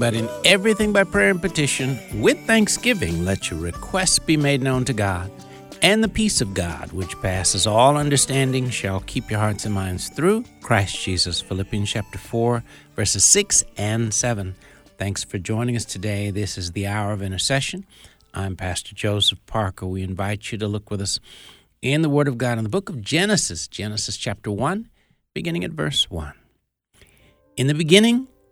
but in everything by prayer and petition, with thanksgiving, let your requests be made known to God. And the peace of God, which passes all understanding, shall keep your hearts and minds through Christ Jesus. Philippians chapter 4, verses 6 and 7. Thanks for joining us today. This is the hour of intercession. I'm Pastor Joseph Parker. We invite you to look with us in the Word of God in the book of Genesis, Genesis chapter 1, beginning at verse 1. In the beginning,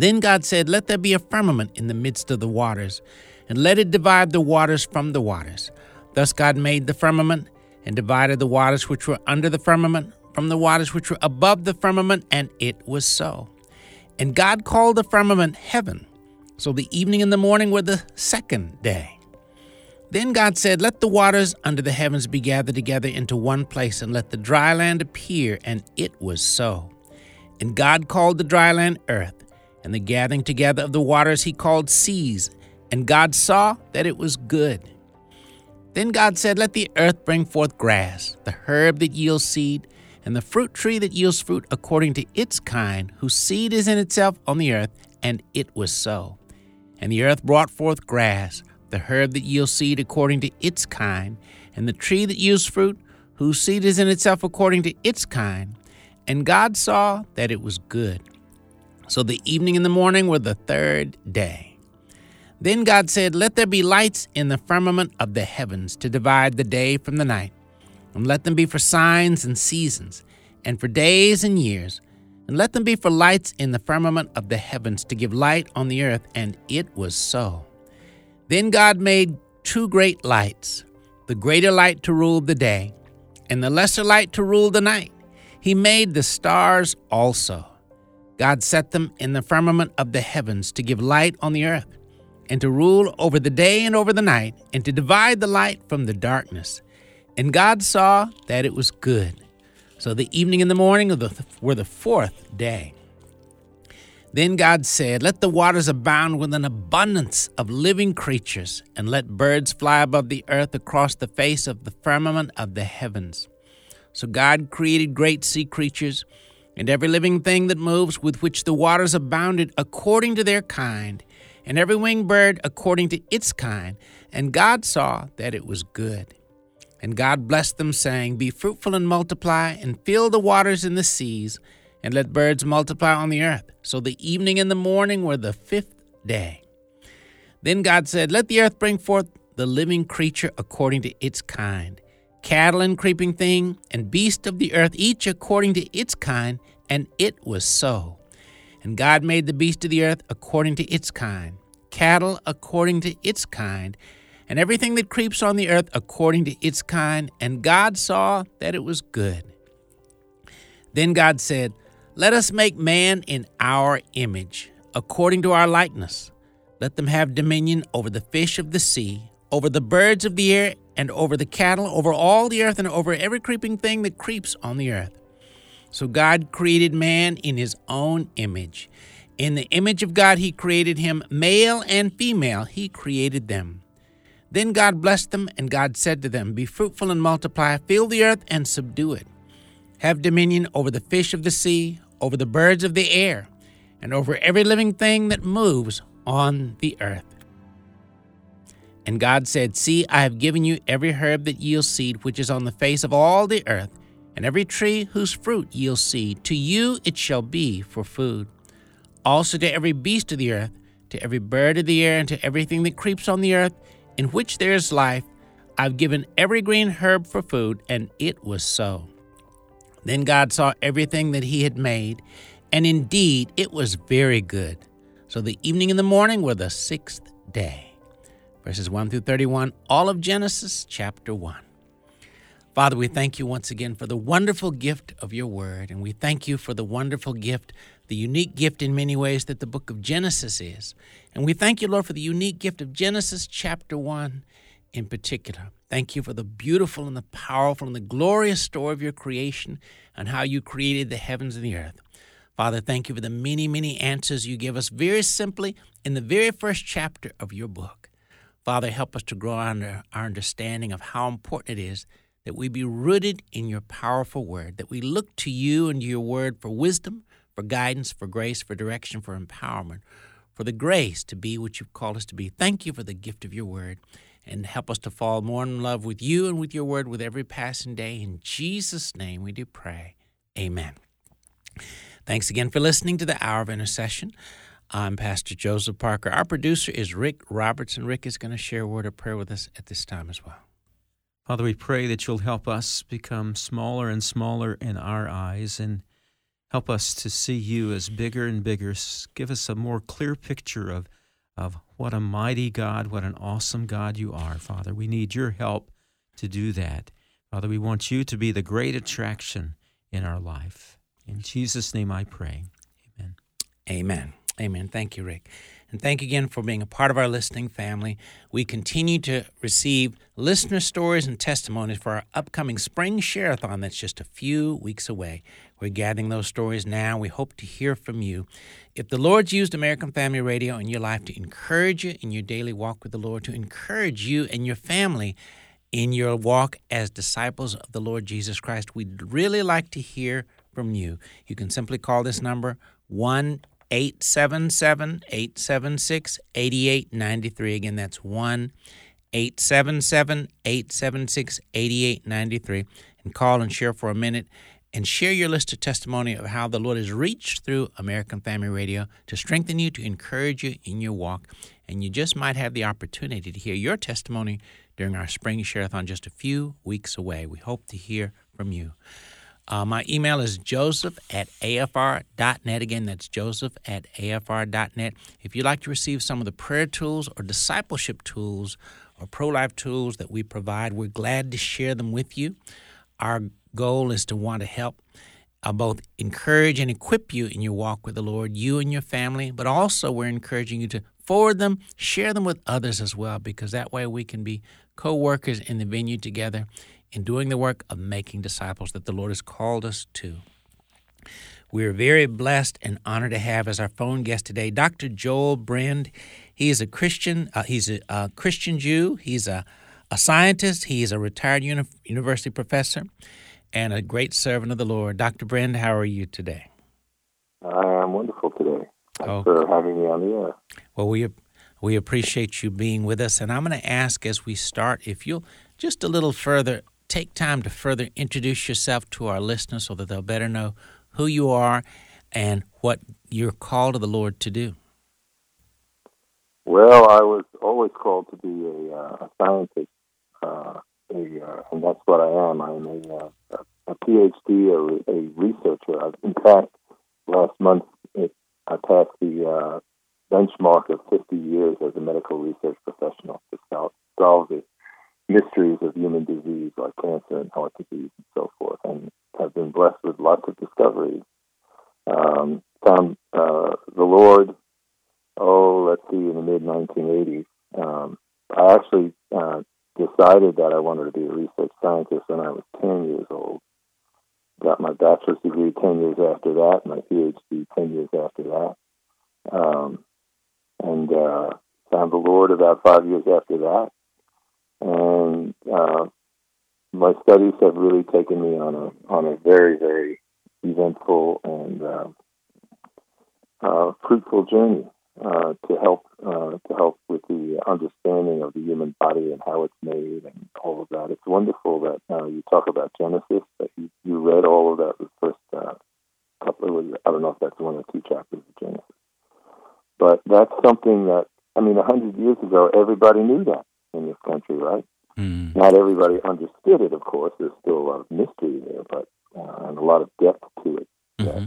Then God said, Let there be a firmament in the midst of the waters, and let it divide the waters from the waters. Thus God made the firmament, and divided the waters which were under the firmament from the waters which were above the firmament, and it was so. And God called the firmament heaven. So the evening and the morning were the second day. Then God said, Let the waters under the heavens be gathered together into one place, and let the dry land appear. And it was so. And God called the dry land earth, and the gathering together of the waters he called seas. And God saw that it was good. Then God said, Let the earth bring forth grass, the herb that yields seed, and the fruit tree that yields fruit according to its kind, whose seed is in itself on the earth. And it was so. And the earth brought forth grass the herb that yields seed according to its kind, and the tree that yields fruit, whose seed is in itself according to its kind. And God saw that it was good. So the evening and the morning were the third day. Then God said, Let there be lights in the firmament of the heavens to divide the day from the night, and let them be for signs and seasons, and for days and years, and let them be for lights in the firmament of the heavens to give light on the earth. And it was so. Then God made two great lights the greater light to rule the day, and the lesser light to rule the night. He made the stars also. God set them in the firmament of the heavens to give light on the earth, and to rule over the day and over the night, and to divide the light from the darkness. And God saw that it was good. So the evening and the morning were the fourth day. Then God said, Let the waters abound with an abundance of living creatures, and let birds fly above the earth across the face of the firmament of the heavens. So God created great sea creatures, and every living thing that moves, with which the waters abounded according to their kind, and every winged bird according to its kind. And God saw that it was good. And God blessed them, saying, Be fruitful and multiply, and fill the waters in the seas and let birds multiply on the earth. So the evening and the morning were the fifth day. Then God said, Let the earth bring forth the living creature according to its kind, cattle and creeping thing, and beast of the earth, each according to its kind. And it was so. And God made the beast of the earth according to its kind, cattle according to its kind, and everything that creeps on the earth according to its kind. And God saw that it was good. Then God said, let us make man in our image, according to our likeness. Let them have dominion over the fish of the sea, over the birds of the air, and over the cattle, over all the earth, and over every creeping thing that creeps on the earth. So God created man in his own image. In the image of God, he created him, male and female, he created them. Then God blessed them, and God said to them, Be fruitful and multiply, fill the earth and subdue it. Have dominion over the fish of the sea, over the birds of the air, and over every living thing that moves on the earth. And God said, See, I have given you every herb that yields seed, which is on the face of all the earth, and every tree whose fruit yields seed. To you it shall be for food. Also to every beast of the earth, to every bird of the air, and to everything that creeps on the earth, in which there is life, I've given every green herb for food, and it was so. Then God saw everything that he had made, and indeed it was very good. So the evening and the morning were the sixth day. Verses 1 through 31, all of Genesis chapter 1. Father, we thank you once again for the wonderful gift of your word, and we thank you for the wonderful gift the unique gift in many ways that the book of Genesis is. And we thank you, Lord, for the unique gift of Genesis chapter 1 in particular. Thank you for the beautiful and the powerful and the glorious story of your creation and how you created the heavens and the earth. Father, thank you for the many, many answers you give us very simply in the very first chapter of your book. Father, help us to grow under our understanding of how important it is that we be rooted in your powerful word, that we look to you and your word for wisdom, for guidance, for grace, for direction, for empowerment, for the grace to be what you've called us to be. Thank you for the gift of your word and help us to fall more in love with you and with your word with every passing day. In Jesus' name we do pray. Amen. Thanks again for listening to the Hour of Intercession. I'm Pastor Joseph Parker. Our producer is Rick Robertson. Rick is going to share a word of prayer with us at this time as well. Father, we pray that you'll help us become smaller and smaller in our eyes and help us to see you as bigger and bigger. Give us a more clear picture of, of what a mighty God, what an awesome God you are, Father. We need your help to do that. Father, we want you to be the great attraction in our life. In Jesus' name I pray. Amen. Amen. Amen. Thank you, Rick. And thank you again for being a part of our listening family. We continue to receive listener stories and testimonies for our upcoming spring share-a-thon that's just a few weeks away. We're gathering those stories now. We hope to hear from you. If the Lord's used American Family Radio in your life to encourage you in your daily walk with the Lord, to encourage you and your family in your walk as disciples of the Lord Jesus Christ, we'd really like to hear from you. You can simply call this number 1 877 876 8893. Again, that's 1 877 876 8893. And call and share for a minute and share your list of testimony of how the Lord has reached through American Family Radio to strengthen you, to encourage you in your walk. And you just might have the opportunity to hear your testimony during our spring share-a-thon just a few weeks away. We hope to hear from you. Uh, my email is joseph at afr.net. Again, that's joseph at afr.net. If you'd like to receive some of the prayer tools or discipleship tools or pro life tools that we provide, we're glad to share them with you. Our goal is to want to help uh, both encourage and equip you in your walk with the Lord, you and your family, but also we're encouraging you to forward them, share them with others as well, because that way we can be co workers in the venue together in doing the work of making disciples that the Lord has called us to. We are very blessed and honored to have as our phone guest today Dr. Joel Brind. He is a Christian. Uh, he's a, a, Christian Jew. He's a, a scientist. He is a retired uni- university professor and a great servant of the Lord. Dr. Brind, how are you today? I am wonderful today. Thanks oh. for having me on the air. Well, we we appreciate you being with us, and I'm going to ask as we start if you'll just a little further take time to further introduce yourself to our listeners so that they'll better know who you are and what you're called to the Lord to do? Well, I was always called to be a, uh, a scientist, uh, a, uh, and that's what I am. I'm a, uh, a PhD, a, a researcher. In fact, last month it, I passed the uh, benchmark of 50 years as a medical research professional to solve, solve mysteries of human disease like cancer and heart disease and so forth, and have been blessed with lots of discoveries. Um, found uh, the Lord, oh, let's see, in the mid 1980s. Um, I actually uh, decided that I wanted to be a research scientist when I was 10 years old. Got my bachelor's degree 10 years after that, my PhD 10 years after that. Um, and uh, found the Lord about five years after that and uh, my studies have really taken me on a on a very very eventful and uh, uh, fruitful journey uh, to help uh, to help with the understanding of the human body and how it's made and all of that. It's wonderful that uh, you talk about Genesis. That you, you read all of that the first couple of I don't know if that's one or two chapters of Genesis, but that's something that I mean, a hundred years ago, everybody knew that in this country, right? Mm. Not everybody understood it, of course. There's still a lot of mystery there, but uh, and a lot of depth to it. Mm-hmm.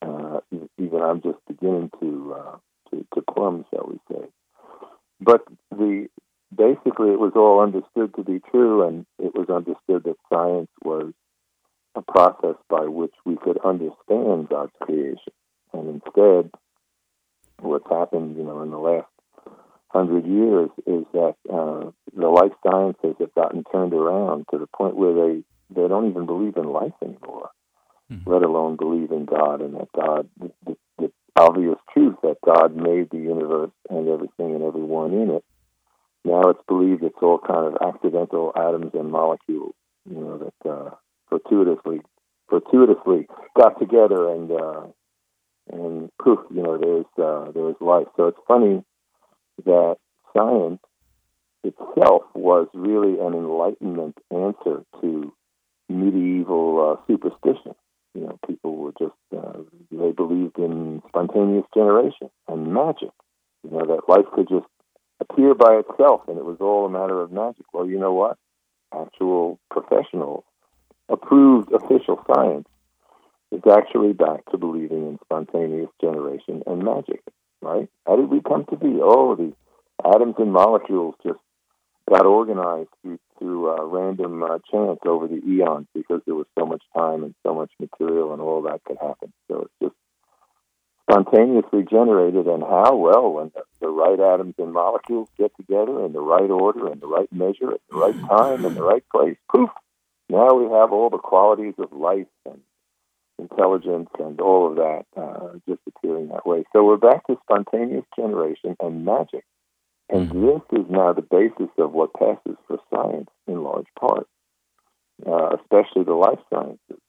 That, uh, even I'm just beginning to, uh, to to plumb, shall we say? But the basically, it was all understood to be true, and it was understood that science was a process by which we could understand God's creation. And instead, what's happened, you know, in the last hundred years is that uh, the life sciences have gotten turned around to the point where they they don't even believe in life anymore, mm-hmm. let alone believe in God and that God, the, the, the obvious truth that God made the universe and everything and everyone in it. Now it's believed it's all kind of accidental atoms and molecules, you know, that uh, fortuitously fortuitously got together and uh, and poof, you know, there's uh, there's life. So it's funny that science itself was really an enlightenment answer to medieval uh, superstition. You know, people were just uh, they believed in spontaneous generation and magic. You know that life could just appear by itself, and it was all a matter of magic. Well, you know what? Actual professional, approved official science is actually back to believing in spontaneous generation and magic. Right? How did we come to be? Oh, the atoms and molecules just got organized through, through uh, random uh, chance over the eons because there was so much time and so much material and all that could happen. So it's just spontaneously generated. And how? Well, when the, the right atoms and molecules get together in the right order and the right measure at the right time and the right place, poof, now we have all the qualities of life and intelligence and all of that uh, just appearing that way. So we're back to spontaneous generation and magic. And mm-hmm. this is now the basis of what passes for science in large part, uh, especially the life sciences.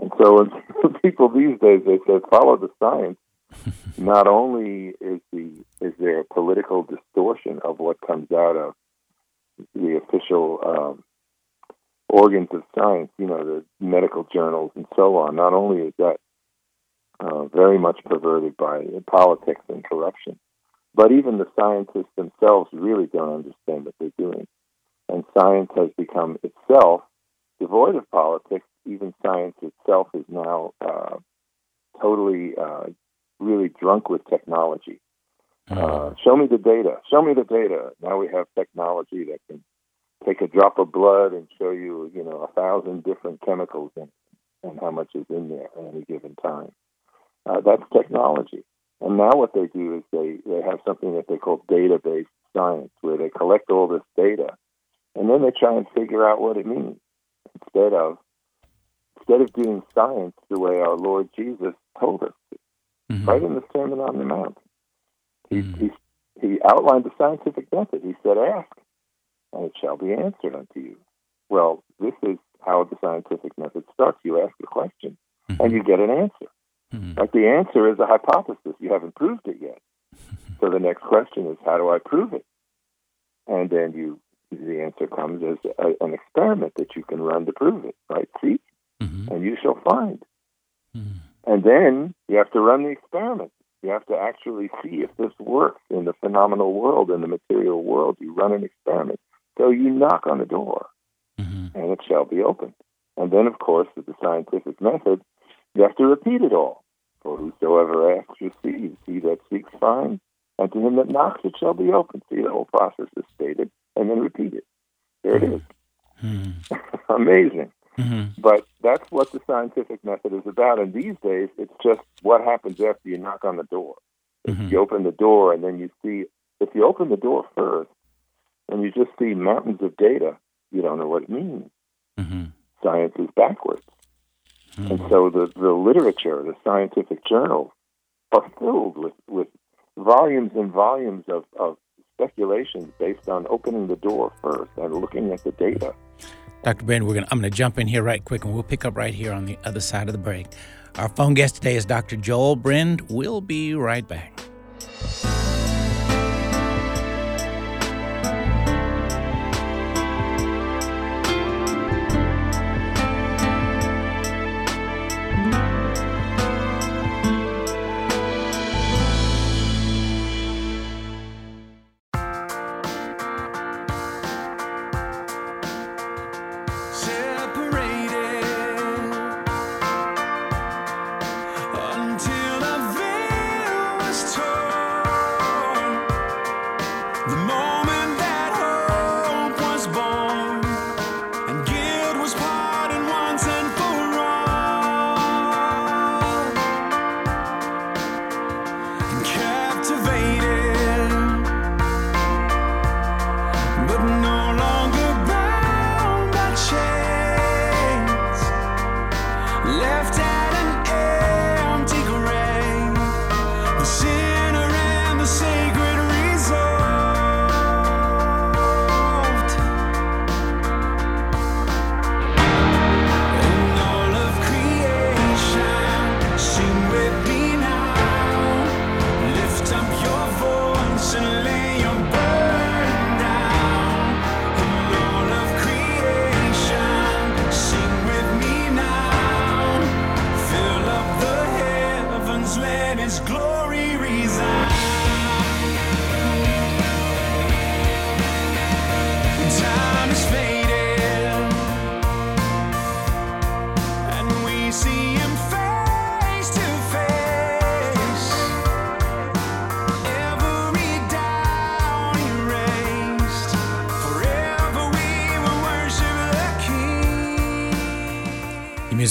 And so when people these days, they say, follow the science. Not only is the is there a political distortion of what comes out of the official um, organs of science, you know, the medical journals and so on. Not only is that uh, very much perverted by politics and corruption, but even the scientists themselves really don't understand what they're doing. And science has become itself devoid of politics. Even science itself is now uh, totally, uh, really drunk with technology. Hmm. Uh, show me the data. Show me the data. Now we have technology that can take a drop of blood and show you, you know, a thousand different chemicals in, and how much is in there at any given time. Uh, that's technology. And now what they do is they, they have something that they call database science, where they collect all this data and then they try and figure out what it means instead of instead of doing science the way our Lord Jesus told us to, mm-hmm. right in the Sermon on the Mount. He, mm-hmm. he, he outlined the scientific method. He said, ask, and it shall be answered unto you. Well, this is how the scientific method starts. You ask a question, mm-hmm. and you get an answer. Mm-hmm. Like the answer is a hypothesis. You haven't proved it yet. so the next question is, how do I prove it? And then you, the answer comes as a, an experiment that you can run to prove it. Right? See, mm-hmm. and you shall find. Mm-hmm. And then you have to run the experiment. You have to actually see if this works in the phenomenal world, in the material world. You run an experiment. So you knock on the door, mm-hmm. and it shall be opened. And then, of course, with the scientific method, you have to repeat it all. For whosoever asks receives, he that seeks finds, and to him that knocks it shall be opened. See, the whole process is stated, and then repeat it. There it is. Mm-hmm. Amazing. Mm-hmm. But that's what the scientific method is about. And these days, it's just what happens after you knock on the door. Mm-hmm. You open the door, and then you see, if you open the door first, and you just see mountains of data, you don't know what it means. Mm-hmm. Science is backwards. Mm-hmm. And so the, the literature, the scientific journals, are filled with, with volumes and volumes of, of speculations based on opening the door first and looking at the data. Dr. Brind, we're gonna, I'm going to jump in here right quick and we'll pick up right here on the other side of the break. Our phone guest today is Dr. Joel Brind. We'll be right back.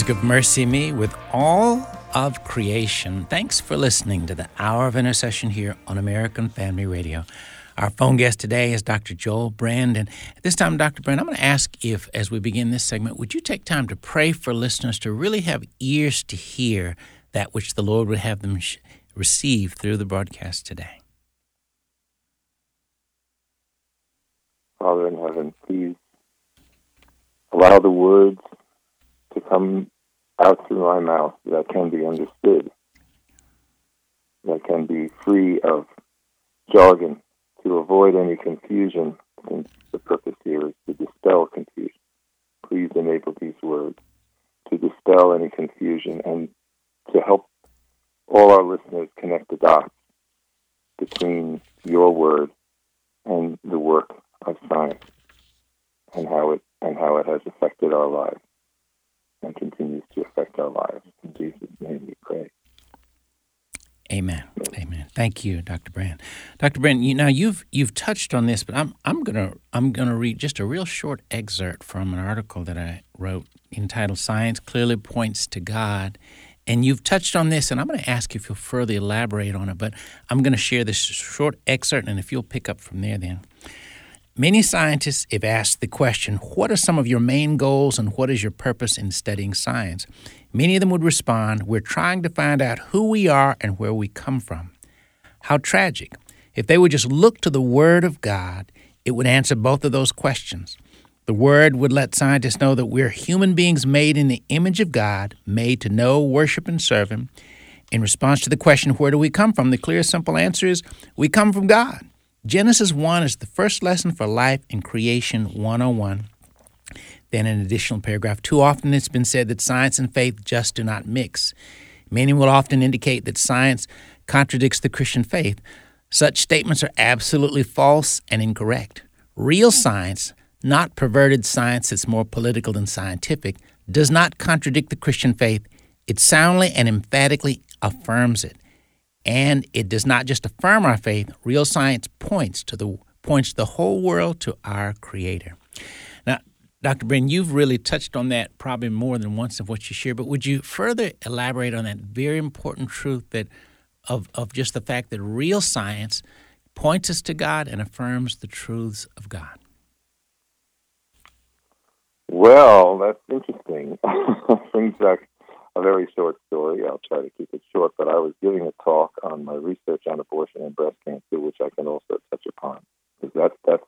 Music of MercyMe with all of creation. Thanks for listening to the Hour of Intercession here on American Family Radio. Our phone guest today is Dr. Joel Brind. And at this time, Dr. Brind, I'm going to ask if, as we begin this segment, would you take time to pray for listeners to really have ears to hear that which the Lord would have them sh- receive through the broadcast today? Father in heaven, please allow the words to come out through my mouth that can be understood, that can be free of jargon, to avoid any confusion, since the purpose here is to dispel confusion. Please enable these words to dispel any confusion and to help all our listeners connect the dots between your word and the work of science and how it and how it has affected our lives and continues to affect our lives. In Jesus' name we pray. Amen. Amen. Thank you, Dr. Brind. Dr. Brind, you now you've you've touched on this, but I'm I'm gonna I'm gonna read just a real short excerpt from an article that I wrote entitled "Science Clearly Points to God." And you've touched on this, and I'm going to ask you if you'll further elaborate on it. But I'm going to share this short excerpt, and if you'll pick up from there, then. Many scientists, if asked the question, What are some of your main goals and what is your purpose in studying science? Many of them would respond, We're trying to find out who we are and where we come from. How tragic. If they would just look to the Word of God, it would answer both of those questions. The Word would let scientists know that we're human beings made in the image of God, made to know, worship, and serve Him. In response to the question, Where do we come from? the clear, simple answer is, We come from God. Genesis 1 is the first lesson for life in Creation 101. Then, an additional paragraph. Too often it's been said that science and faith just do not mix. Many will often indicate that science contradicts the Christian faith. Such statements are absolutely false and incorrect. Real science, not perverted science that's more political than scientific, does not contradict the Christian faith. It soundly and emphatically affirms it and it does not just affirm our faith. Real science points to the points the whole world to our Creator. Now, Dr. Brind, you've really touched on that probably more than once of what you share, but would you further elaborate on that very important truth that of, of just the fact that real science points us to God and affirms the truths of God? Well, that's interesting. Brings a very short story. I'll try to keep it short, but I was giving a talk on my research on abortion and breast cancer, which I can also touch upon because that's that's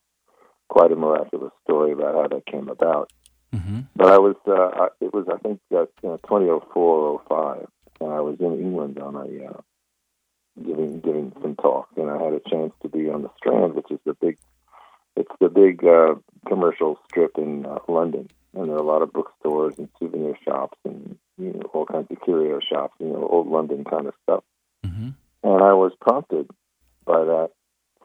quite a miraculous story about how that came about. Mm-hmm. But I was, uh, it was I think that you know, 2004 05, and I was in England on a uh, giving giving some talk, and I had a chance to be on the Strand, which is the big, it's the big uh, commercial strip in uh, London, and there are a lot of bookstores and souvenir shops and you know all kinds of curio shops, you know, old London kind of stuff. Mm-hmm. And I was prompted by that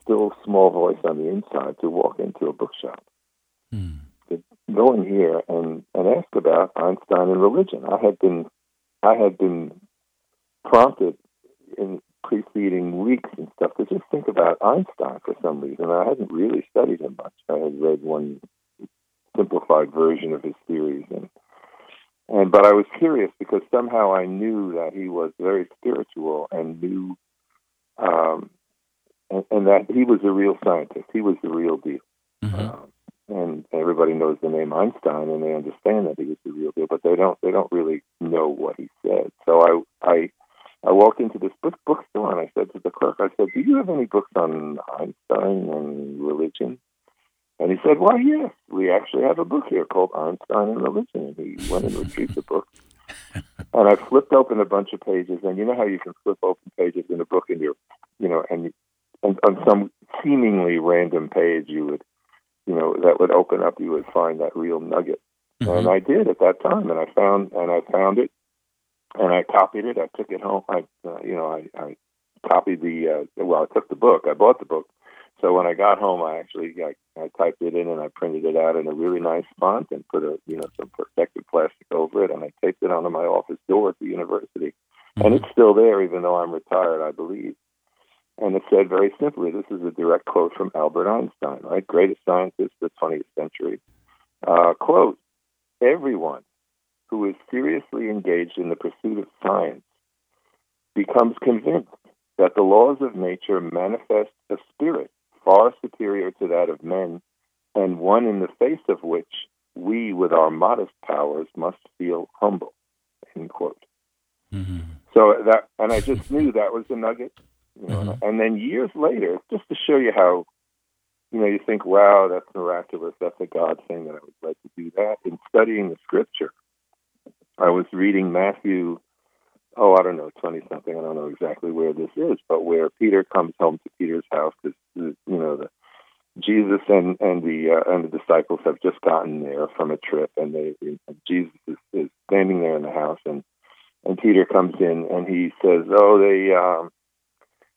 still small voice on the inside to walk into a bookshop, mm. to go in here and and ask about Einstein and religion. I had been I had been prompted in preceding weeks and stuff to just think about Einstein for some reason. I hadn't really studied him much. I had read one simplified version of his theories and and but I was curious because somehow I knew that he was very spiritual and knew um and, and that he was a real scientist. He was the real deal. Mm-hmm. Um, and everybody knows the name Einstein and they understand that he was the real deal, but they don't they don't really know what he said. So I I I walked into this book bookstore and I said to the clerk, I said, Do you have any books on Einstein and religion? And he said, Why, yes, we actually have a book here called Einstein and Religion. And he went and retrieved the book. and I flipped open a bunch of pages, and you know how you can flip open pages in a book and you're, you know, and, and on some seemingly random page you would, you know, that would open up, you would find that real nugget. Mm-hmm. And I did at that time, and I found, and I found it, and I copied it. I took it home. I, uh, you know, I, I copied the, uh, well, I took the book. I bought the book so when I got home, I actually I, I typed it in and I printed it out in a really nice font and put a you know some protective plastic over it and I taped it onto my office door at the university. Mm-hmm. And it's still there, even though I'm retired, I believe. And it said very simply, this is a direct quote from Albert Einstein, right? Greatest scientist of the 20th century. Uh, quote, everyone who is seriously engaged in the pursuit of science becomes convinced that the laws of nature manifest a spirit far superior to that of men, and one in the face of which we, with our modest powers, must feel humble. End quote. Mm-hmm. So that, and I just knew that was the nugget. You know, mm-hmm. And then years later, just to show you how, you know, you think, wow, that's miraculous. That's a God thing that I was led to do that. In studying the scripture, I was reading Matthew oh, I don't know, 20 something. I don't know exactly where this is, but where Peter comes home to Peter's house because, you know, the, Jesus and, and the uh, and the disciples have just gotten there from a trip, and they and Jesus is, is standing there in the house, and and Peter comes in and he says, "Oh, they, um,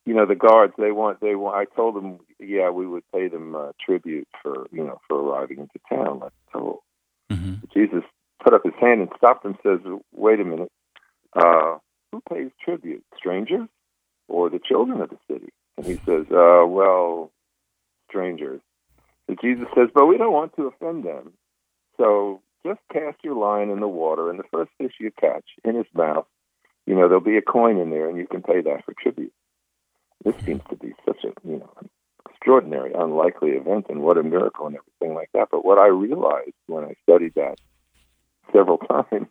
you know, the guards they want they want." I told them, yeah, we would pay them uh, tribute for you know for arriving into town. Told. Mm-hmm. Jesus put up his hand and stopped and says, "Wait a minute. Uh, who pays tribute, strangers or the children of the city? And he says, uh, well, strangers. And Jesus says, but we don't want to offend them. So just cast your line in the water, and the first fish you catch in his mouth, you know, there'll be a coin in there, and you can pay that for tribute. This seems to be such a, you know, extraordinary, unlikely event, and what a miracle and everything like that. But what I realized when I studied that several times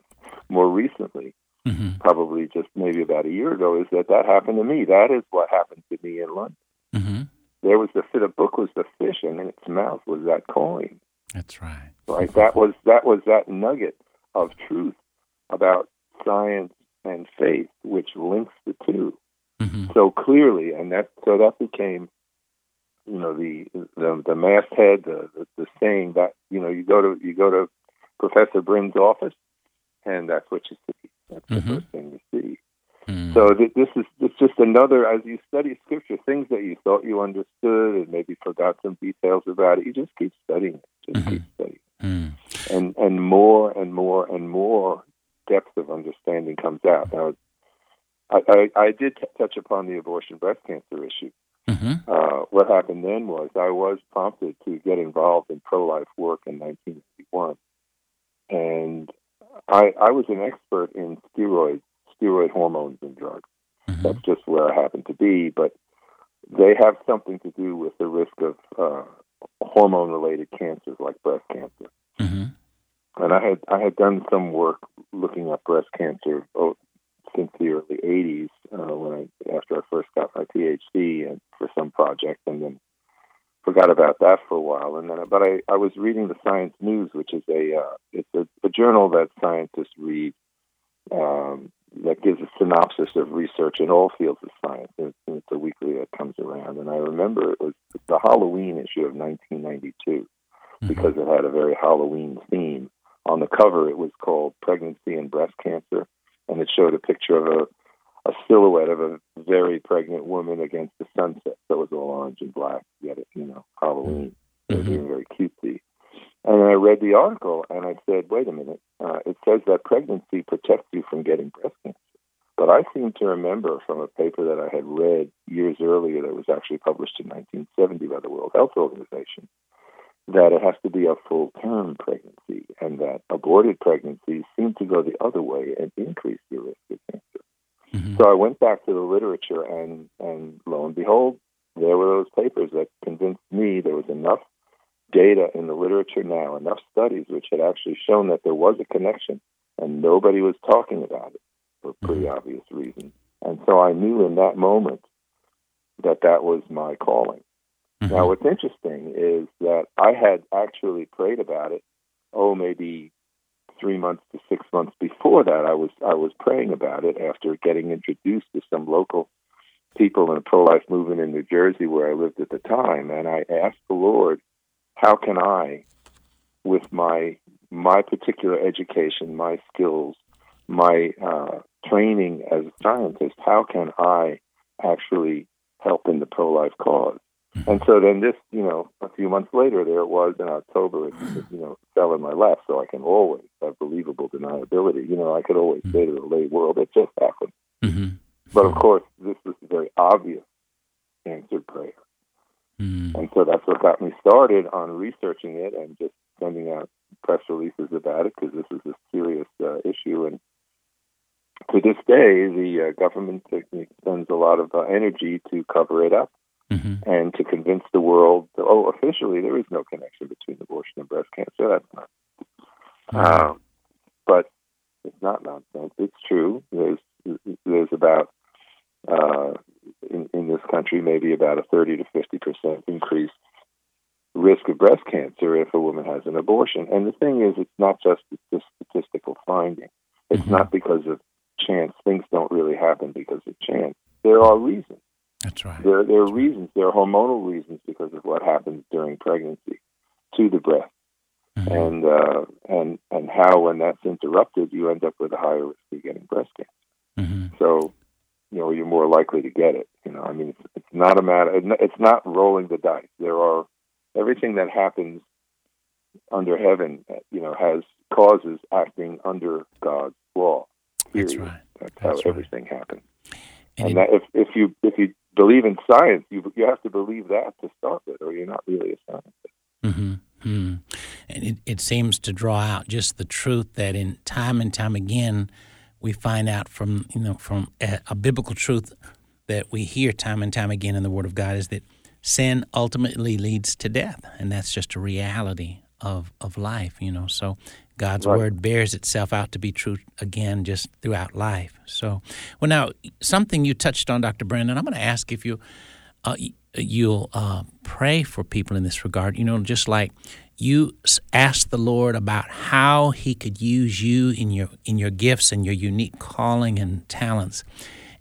more recently mm-hmm. probably just maybe about a year ago, is that that happened to me. That is what happened to me in London. Mm-hmm. There was the the book was the fish, and in its mouth was that coin. That's right. Right. That was that was that nugget of truth about science and faith, which links the 2 mm-hmm. so clearly, and that so that became, you know, the the, the masthead, the, the the saying that you know you go to you go to Professor Brind's office, and that's what you see. That's mm-hmm. the first thing to see. Mm. So th- this is it's just another as you study scripture, things that you thought you understood and maybe forgot some details about it. You just keep studying it. Just mm-hmm. keep studying. Mm. And and more and more and more depth of understanding comes out. Now, I, I, I did t- touch upon the abortion breast cancer issue. Mm-hmm. Uh, what happened then was I was prompted to get involved in pro life work in 1991. And I, I was an expert in steroids, steroid hormones and drugs. Mm-hmm. That's just where I happen to be, but they have something to do with the risk of uh, hormone-related cancers like breast cancer. Mm-hmm. And I had I had done some work looking at breast cancer oh, since the early '80s uh, when I after I first got my PhD and for some project, and then forgot about that for a while. And then, but I, I was reading the Science News, which is a uh, it's a, a journal that scientists read um, that gives a synopsis of research in all fields of science. And it's, it's a weekly that comes around. And I remember it was the Halloween issue of 1992 mm-hmm. because it had a very Halloween theme. On the cover, it was called "Pregnancy and Breast Cancer," and it showed a picture of a a silhouette of a very pregnant woman against the sunset. So was all orange and black. Yet it, you know, Halloween. Mm-hmm. It was mm-hmm. very cutesy. And I read the article and I said, wait a minute. Uh, it says that pregnancy protects you from getting breast cancer. But I seem to remember from a paper that I had read years earlier that was actually published in 1970 by the World Health Organization that it has to be a full term pregnancy and that aborted pregnancies seem to go the other way and increase your risk of cancer. Mm-hmm. So I went back to the literature, and and lo and behold, there were those papers that convinced me there was enough data in the literature now, enough studies which had actually shown that there was a connection, and nobody was talking about it for pretty mm-hmm. obvious reasons. And so I knew in that moment that that was my calling. Mm-hmm. Now, what's interesting is that I had actually prayed about it, oh, maybe three months to six months before that, I was I was praying about it after getting introduced to some local people in a pro life movement in New Jersey where I lived at the time, and I asked the Lord, how can I, with my my particular education, my skills, my uh, training as a scientist, how can I actually help in the pro life cause? And so then this, you know, a few months later, there it was in October, it, you know, fell in my lap. So I can always have believable deniability. You know, I could always say to the lay world, it just happened. Mm-hmm. But of course, this was a very obvious answered prayer. Mm-hmm. And so that's what got me started on researching it and just sending out press releases about it because this is a serious uh, issue. And to this day, the uh, government spends a lot of uh, energy to cover it up mm-hmm. and to convince the world, that, oh, officially there is no connection between abortion and breast cancer. That's not. Um, but it's not nonsense. It's true. There's there's about uh, in, in this country maybe about a 30 to 50 percent increase risk of breast cancer if a woman has an abortion. And the thing is, it's not just a statistical finding. It's mm-hmm. not because of chance. Things don't really happen because of chance. There are reasons. That's right. There, there are reasons. There are hormonal reasons because of what happens during pregnancy to the breast, mm-hmm. and uh, and and how when that's interrupted, you end up with a higher risk of getting breast cancer. Mm-hmm. So, you know, you're more likely to get it. You know, I mean, it's, it's not a matter. It's not rolling the dice. There are everything that happens under heaven, you know, has causes acting under God's law. Period. That's right. That's, That's how right. everything happens. And, and that if if you if you believe in science, you you have to believe that to start with, or you're not really a scientist. Mm-hmm. Mm-hmm. And it, it seems to draw out just the truth that in time and time again, we find out from you know from a, a biblical truth that we hear time and time again in the Word of God is that sin ultimately leads to death, and that's just a reality of of life, you know. So God's right. word bears itself out to be true again just throughout life. So, well, now something you touched on, Dr. Brandon. I'm going to ask if you uh, you'll uh, pray for people in this regard. You know, just like you asked the Lord about how He could use you in your in your gifts and your unique calling and talents.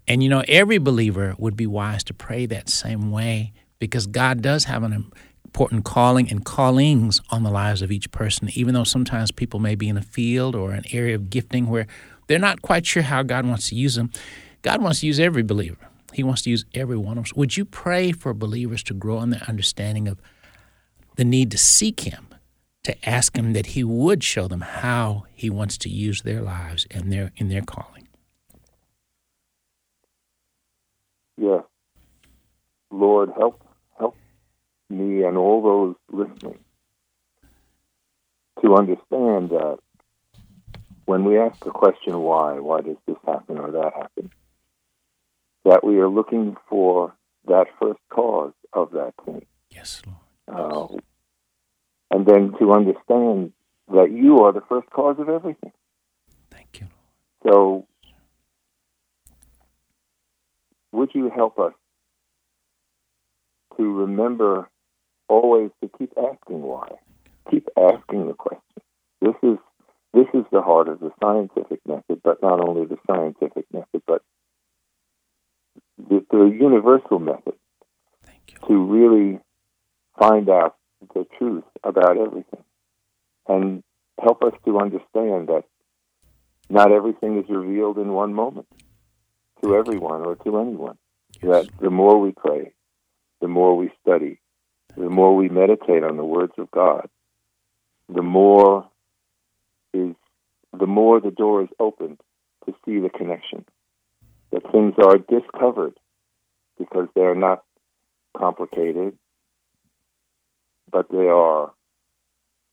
And you know, every believer would be wise to pray that same way because God does have an important calling and callings on the lives of each person, even though sometimes people may be in a field or an area of gifting where they're not quite sure how God wants to use them. God wants to use every believer. He wants to use every one of us. Would you pray for believers to grow in their understanding of the need to seek Him, to ask Him that He would show them how He wants to use their lives and their in their calling? Yeah. Lord, help me and all those listening to understand that when we ask the question why, why does this happen or that happen, that we are looking for that first cause of that thing. Yes, Lord. Uh, and then to understand that you are the first cause of everything. Thank you. So, would you help us to remember always to keep asking why. Keep asking the question. This is this is the heart of the scientific method, but not only the scientific method, but the, the universal method to really find out the truth about everything and help us to understand that not everything is revealed in one moment to everyone or to anyone. Yes. That the more we pray, the more we study, the more we meditate on the words of God, the more is the more the door is opened to see the connection. That things are discovered because they are not complicated, but they are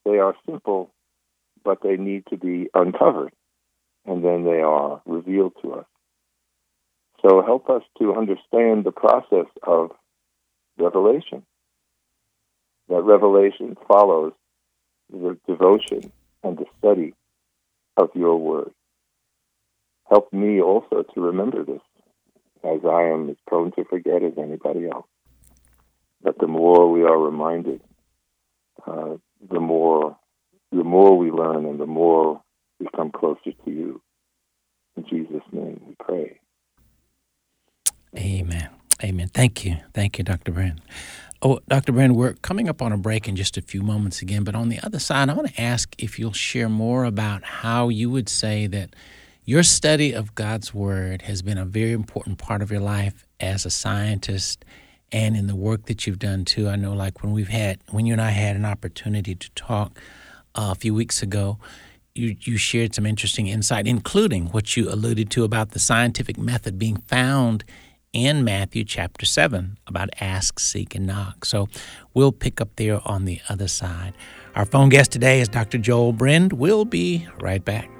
they are simple, but they need to be uncovered, and then they are revealed to us. So help us to understand the process of revelation that revelation follows the devotion and the study of your word. Help me also to remember this, as I am as prone to forget as anybody else. That the more we are reminded, uh, the more the more we learn and the more we come closer to you. In Jesus' name we pray. Amen. Amen. Thank you. Thank you, Dr. Brind. Oh, Dr. Brind, we're coming up on a break in just a few moments again, but on the other side, I want to ask if you'll share more about how you would say that your study of God's Word has been a very important part of your life as a scientist and in the work that you've done too. I know, like when we've had, when you and I had an opportunity to talk uh, a few weeks ago, you, you shared some interesting insight, including what you alluded to about the scientific method being found in Matthew chapter 7 about ask, seek, and knock. So we'll pick up there on the other side. Our phone guest today is Dr. Joel Brind. We'll be right back.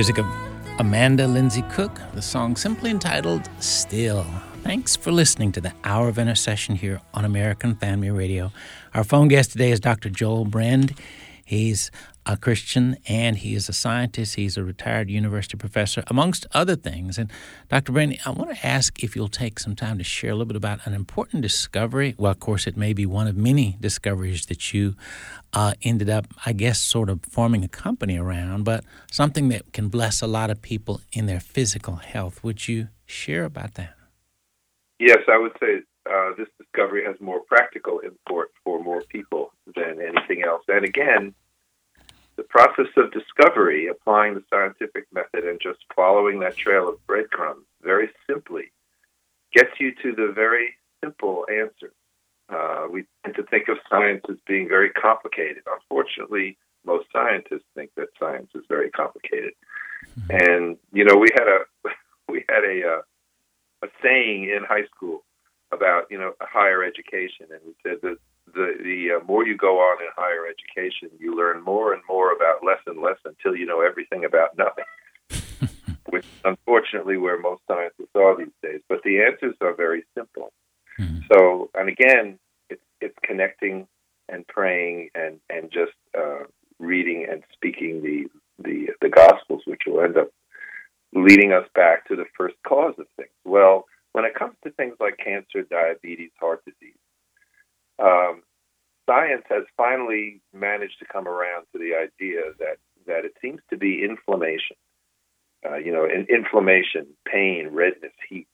Music of Amanda Lindsay Cook, the song simply entitled Still. Thanks for listening to the Hour of Intercession here on American Family Radio. Our phone guest today is Dr. Joel Brind. He's a Christian and he is a scientist. He's a retired university professor, amongst other things. And Dr. Brandy, I want to ask if you'll take some time to share a little bit about an important discovery. Well, of course, it may be one of many discoveries that you uh, ended up, I guess, sort of forming a company around, but something that can bless a lot of people in their physical health. Would you share about that? Yes, I would say uh, this discovery has more practical import for more people than anything else. And again, the process of discovery, applying the scientific method and just following that trail of breadcrumbs, very simply, gets you to the very simple answer. Uh, we tend to think of science as being very complicated. Unfortunately, most scientists think that science is very complicated. Mm-hmm. And you know, we had a we had a uh, a saying in high school about you know higher education, and we said that the the uh, more you go on in higher education, you learn more and more about less and less until you know everything about nothing. Which unfortunately where most scientists are these days. But the answers are very simple. Mm-hmm. So, and again, it's it's connecting and praying and and just uh, reading and speaking the the the Gospels, which will end up leading us back to the first cause of things. Well, when it comes to things like cancer, diabetes, heart disease, um, science has finally managed to come around to the idea that that it seems to be inflammation. Uh, you know, in, inflammation, pain, redness, heat,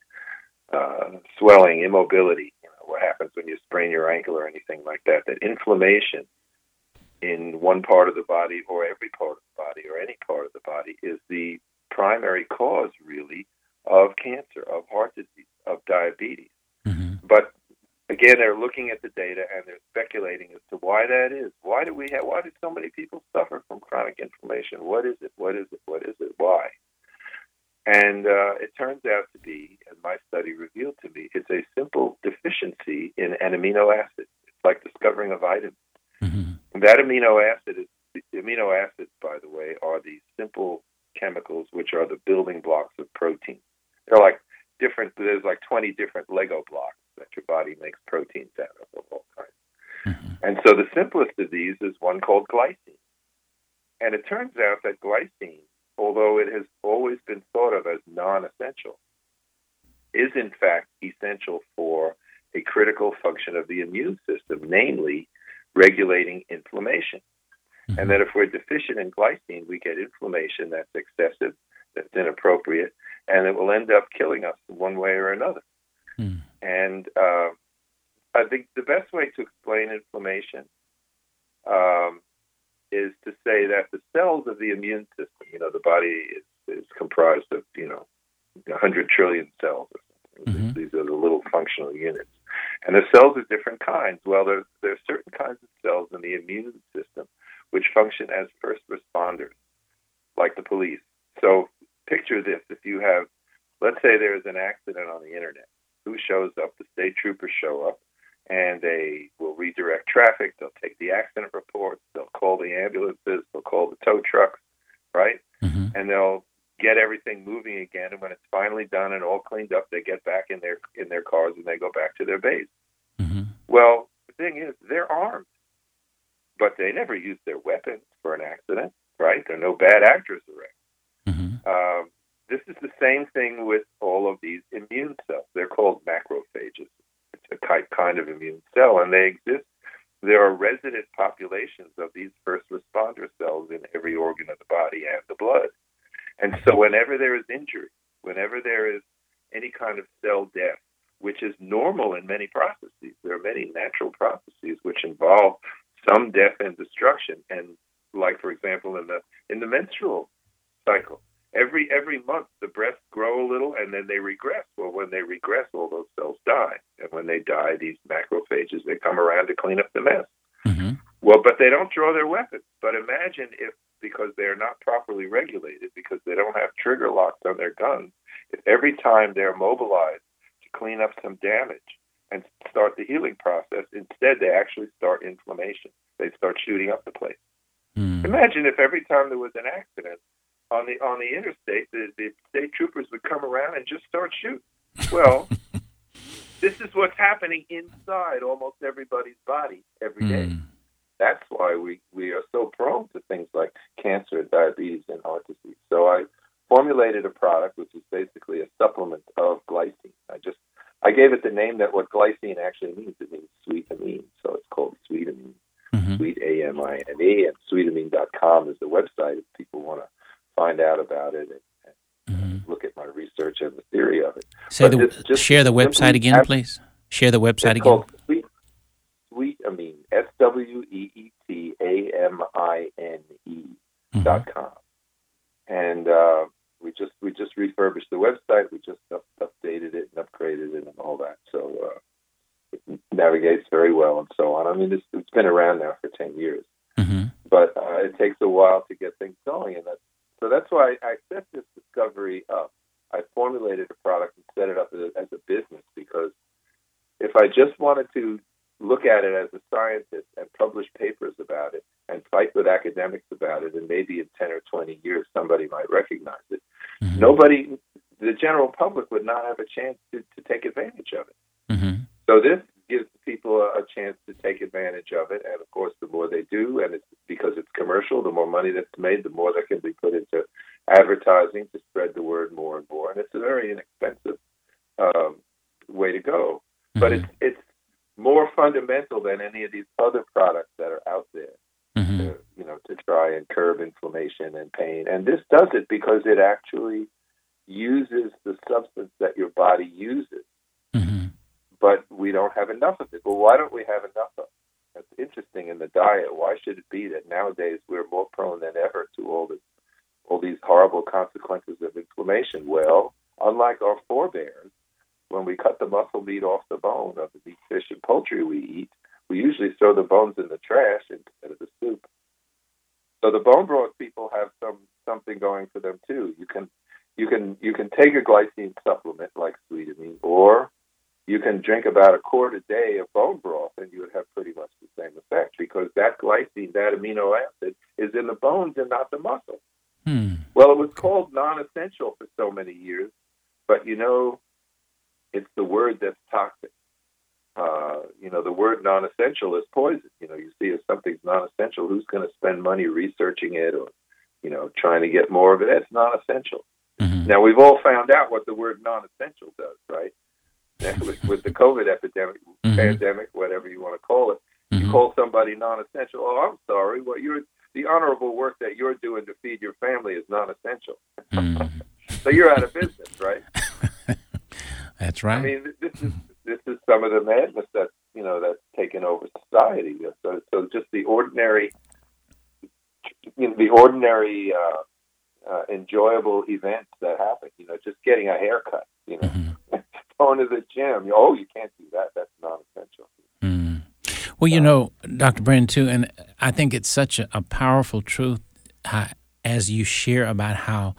uh, swelling, immobility. You know, what happens when you sprain your ankle or anything like that? That inflammation in one part of the body or every part of the body or any part of the body is the primary cause, really, of cancer, of heart disease, of diabetes. Mm-hmm. But again, they're looking at the data and they're speculating as to why that is. Why do we have? Why do so many people suffer from chronic inflammation? What is it? What is it? What is it? Why? And uh, it turns out to be, as my study revealed to me, it's a simple deficiency in an amino acid. It's like discovering a vitamin. Mm-hmm. That amino acid is amino acids, by the way, are these simple chemicals which are the building blocks of protein. They're like different. There's like 20 different Lego blocks that your body makes proteins out of of all kinds. Mm-hmm. And so the simplest of these is one called glycine. And it turns out that glycine although it has always been thought of as non essential, is in fact essential for a critical function of the immune system, namely regulating inflammation. Mm-hmm. And that if we're deficient in glycine, we get inflammation that's excessive, that's inappropriate, and it will end up killing us one way or another. Mm. And uh, I think the best way to explain inflammation um, is to say that the cells of the immune system, you know, the body is, is comprised of, you know, 100 trillion cells. Mhm. These are the little functional units. And the cells are different kinds. Well, there, there are certain kinds of cells in the immune system which function as first responders, like the police. So picture this if you have, let's say there's an accident on the internet. Who shows up? The state troopers show up and they will redirect traffic. They'll take the accident reports. They'll call the ambulances. They'll call the tow trucks, right? hmm And they'll get everything moving again. And when it's finally done and all cleaned up, they get back in their in their cars and they go back to their base. hmm Well, the thing is, they're armed, but they never use their weapons for an accident, right? There are no bad actors around. Um, this is the same thing with all of these immune cells. They're called macrophages. It's a type, kind of immune cell, and they exist. There are resident populations of these first responder cells in every organ of the body and the blood. And so, whenever there is injury, whenever there is any kind of cell death, which is normal in many processes, there are many natural processes which involve some death and destruction. And, like for example, in the in the menstrual cycle, every every month the breasts grow a little and then they regress. Well, when they regress, all those cells die, and when they die, these macrophages they come around to clean up the mess. hmm Well, but they don't draw their weapons. But imagine if, because they're not properly regulated, because they don't have trigger locks on their guns, if every time they're mobilized to clean up some damage and start the healing process, instead they actually start inflammation. They start shooting up the place. mm Imagine if every time there was an accident on the on the interstate, the, the state troopers would come around and just start shooting. Well, this is what's happening inside almost everybody's body every day. Mm. That's why we, we are so prone to things like cancer, diabetes, and heart disease. So I formulated a product which is basically a supplement of glycine. I just I gave it the name that what glycine actually means. It means sweet amine, so it's called sweet amine. Mhm. Sweet A M I N E, and sweetamine.com is the website if people want to find out about it and, and Mhm. look at my research and the theory of it. Say But the just share the website again, ab- please. Share the website again. called Sweet I mean, S W E E T A M I N E Mhm. dot com. And uh, we just we just refurbished the website. We just up, updated it and upgraded it and all that. So uh, it navigates very well and so on. I mean, it's, it's been around now for ten years, Mhm. but uh, it takes a while to get things going, and that's why I set this discovery up. I formulated a product and set it up as a, as a business because if I just wanted to look at it as a scientist and publish papers about it and fight with academics about it, and maybe in 10 or 20 years somebody might recognize it, Mhm. nobody, the general public would not have a chance to, to take advantage of it. Mhm. So this gives people a, a chance to take advantage of it, and of course, the more they do, and it's because it's commercial, the more money that's made, the more that can be put into advertising to spread the word more and more, and it's a very inexpensive um, way to go. But Mhm. it's it's than any of these other products that are out there Mhm. to, you know, to try and curb inflammation and pain. And this does it because it actually uses the substance that your body uses, Mhm. but we don't have enough of it. Well, why don't we have enough of it? That's interesting in the diet. Why should it be that nowadays we're more prone than ever to all this, all these horrible consequences of inflammation? Well, unlike our forebears, when we cut the muscle meat off the bone of the meat, fish, and poultry we eat, we usually throw the bones in the trash instead of the soup. So the bone broth people have some something going for them too. You can you can you can take a glycine supplement like sweetamine, or you can drink about a quart a day of bone broth, and you would have pretty much the same effect because that glycine, that amino acid, is in the bones and not the muscle. Hmm. Well, it was called non-essential for so many years, but you know, it's the word that's toxic. Uh, you know, the word non-essential is poison. You know, you see if something's non-essential, who's going to spend money researching it or, you know, trying to get more of it? That's non-essential. Mhm. Now we've all found out what the word non-essential does, right? with, with the COVID epidemic, Mhm. pandemic, whatever you want to call it, You call somebody non-essential. Oh, I'm sorry. Well, you're the honorable work that you're doing to feed your family is non-essential. Mm. So you're out of business, right? That's right. I mean, this is this is some of the madness that you know that's taken over society. So, so just the ordinary, you know, the ordinary uh, uh, enjoyable events that happen. You know, just getting a haircut. You know, Mhm. going to the gym. Oh, you can't do that. That's non-essential. Mm. Well, you know, Dr. Brandon, too, and I think it's such a, a powerful truth how, as you share about how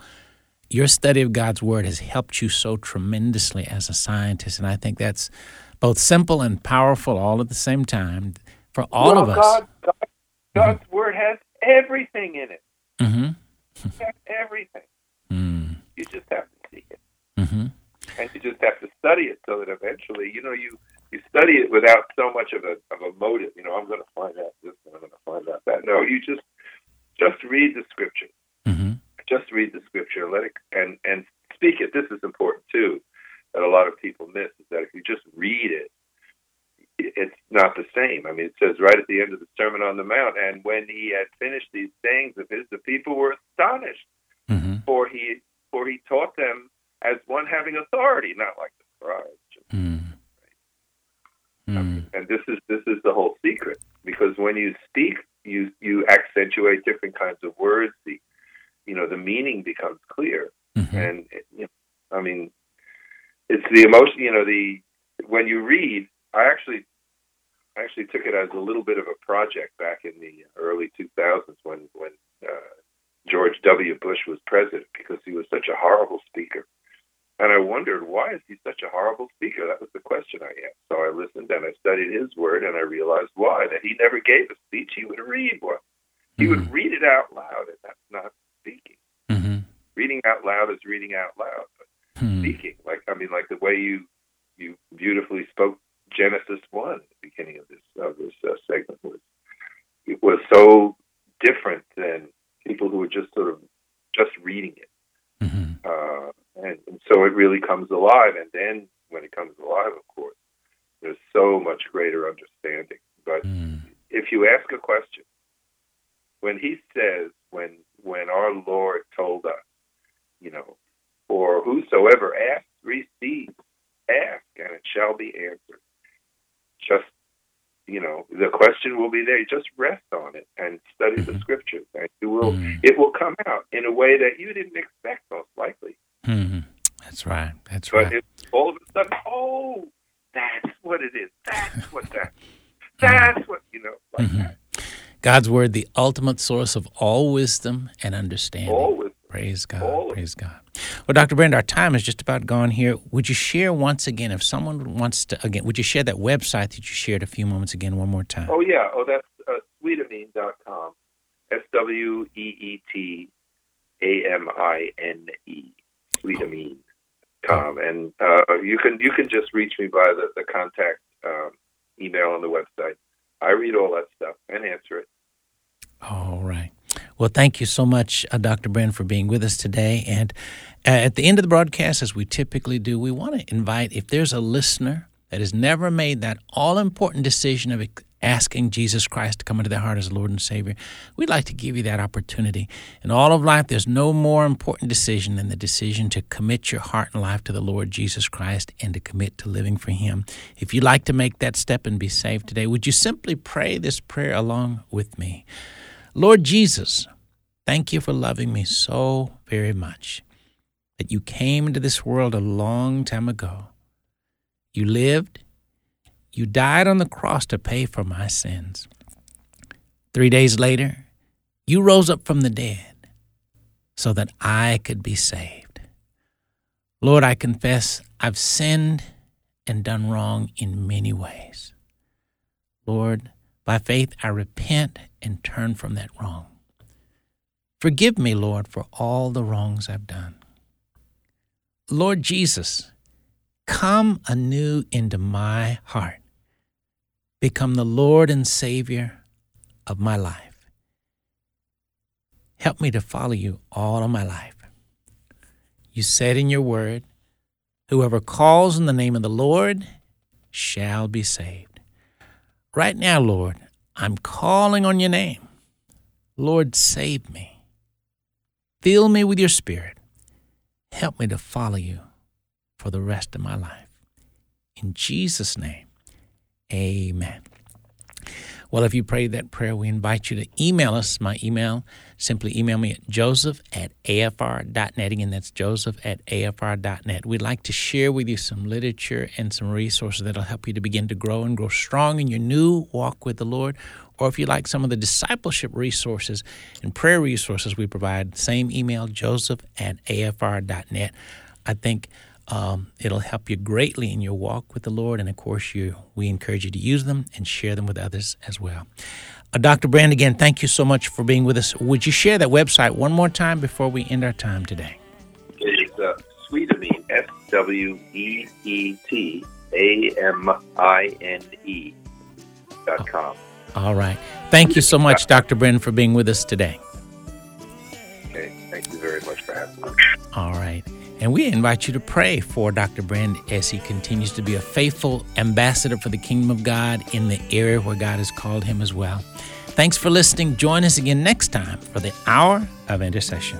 your study of God's Word has helped you so tremendously as a scientist. And I think that's both simple and powerful all at the same time for all well, of us. God, God, God's word has everything in it. hmm has everything. mm You just have to see it. hmm and you just have to study it so that eventually, you know, you you study it without so much of a of a motive. You know, I'm going to find out this, and I'm going to find out that. No, you just just read the scripture. hmm Just read the scripture. Let it and and speak it. This is important too. That a lot of people miss is that if you just read it, it's not the same. I mean, it says right at the end of the Sermon on the Mount, and when he had finished these sayings of his, the people were astonished hmm for he for he taught them as one having authority, not like the scribes. mm Mm. And this is this is the whole secret because when you speak, you you accentuate different kinds of words. The you know the meaning becomes clear, Mhm. and you know, I mean, it's the emotion. You know, the when you read, I actually I actually took it as a little bit of a project back in the early 2000s when when uh, George W. Bush was president because he was such a horrible speaker. And I wondered, why is he such a horrible speaker? That was the question I asked. So I listened and I studied his word and I realized why. That he never gave a speech, he would read one. He would read it out loud, and that's not speaking. Mhm. Reading out loud is reading out loud. But Hmm. speaking, like I mean, like the way you you beautifully spoke Genesis one the beginning of this of this uh, segment was it was so different than people who were just sort of just reading it. Mhm. Uh, and, and so it really comes alive. And then when it comes alive, of course, there's so much greater understanding. But Mm. if you ask a question, when he says, when when our Lord told us, you know, for whosoever asks receives, ask and it shall be answered. Just you know, the question will be there. Just rest on it and study the Mhm. scriptures, and you will. Mm. It will come out in a way that you didn't expect, most likely. Mm-hmm. That's right. That's But right. all of a sudden, oh, that's what it is. That's what that. That's what you know. Like Mhm. that. God's word, the ultimate source of all wisdom and understanding. Always. Praise God. All Praise God. Well, Dr. Brind, our time is just about gone here. Would you share once again, if someone wants to, again, would you share that website that you shared a few moments again one more time? Oh yeah. Oh, that's uh, sweetamine.com. S W E E T A M I N E. Sweetamine.com. And uh, you can you can just reach me by the the contact um, email on the website. I read all that stuff and answer it. All right. Well, thank you so much, uh, Dr. Brind, for being with us today. And at the end of the broadcast, as we typically do, we want to invite if there's a listener that has never made that all important decision of asking Jesus Christ to come into their heart as Lord and Savior, we'd like to give you that opportunity. In all of life, there's no more important decision than the decision to commit your heart and life to the Lord Jesus Christ and to commit to living for Him. If you'd like to make that step and be saved today, would you simply pray this prayer along with me? Lord Jesus, thank you for loving me so very much that you came into this world a long time ago. You lived, you died on the cross to pay for my sins. Three days later, you rose up from the dead so that I could be saved. Lord, I confess I've sinned and done wrong in many ways. Lord, by faith I repent and turn from that wrong. Forgive me, Lord, for all the wrongs I've done. Lord Jesus, come anew into my heart. Become the Lord and Savior of my life. Help me to follow you all of my life. You said in your word, Whoever calls in the name of the Lord shall be saved. Right now, Lord, I'm calling on your name. Lord, save me. Fill me with your spirit. Help me to follow you for the rest of my life. In Jesus' name, amen. Well, if you prayed that prayer, we invite you to email us. My email, simply email me at joseph at afr.net. Again, that's joseph at afr.net. We'd like to share with you some literature and some resources that'll help you to begin to grow and grow strong in your new walk with the Lord. Or if you like some of the discipleship resources and prayer resources we provide, same email, joseph at afr.net. I think um, it'll help you greatly in your walk with the Lord. And of course, you, we encourage you to use them and share them with others as well. Uh, Dr. Brind, again, thank you so much for being with us. Would you share that website one more time before we end our time today? It is uh, Sweetamine, S W E E T A M I N E dot com. All right. Thank you so much, Dr. Brind, for being with us today. Okay. Thank you very much for having me. All right. And we invite you to pray for Dr. Brind as he continues to be a faithful ambassador for the kingdom of God in the area where God has called him as well. Thanks for listening. Join us again next time for the Hour of Intercession.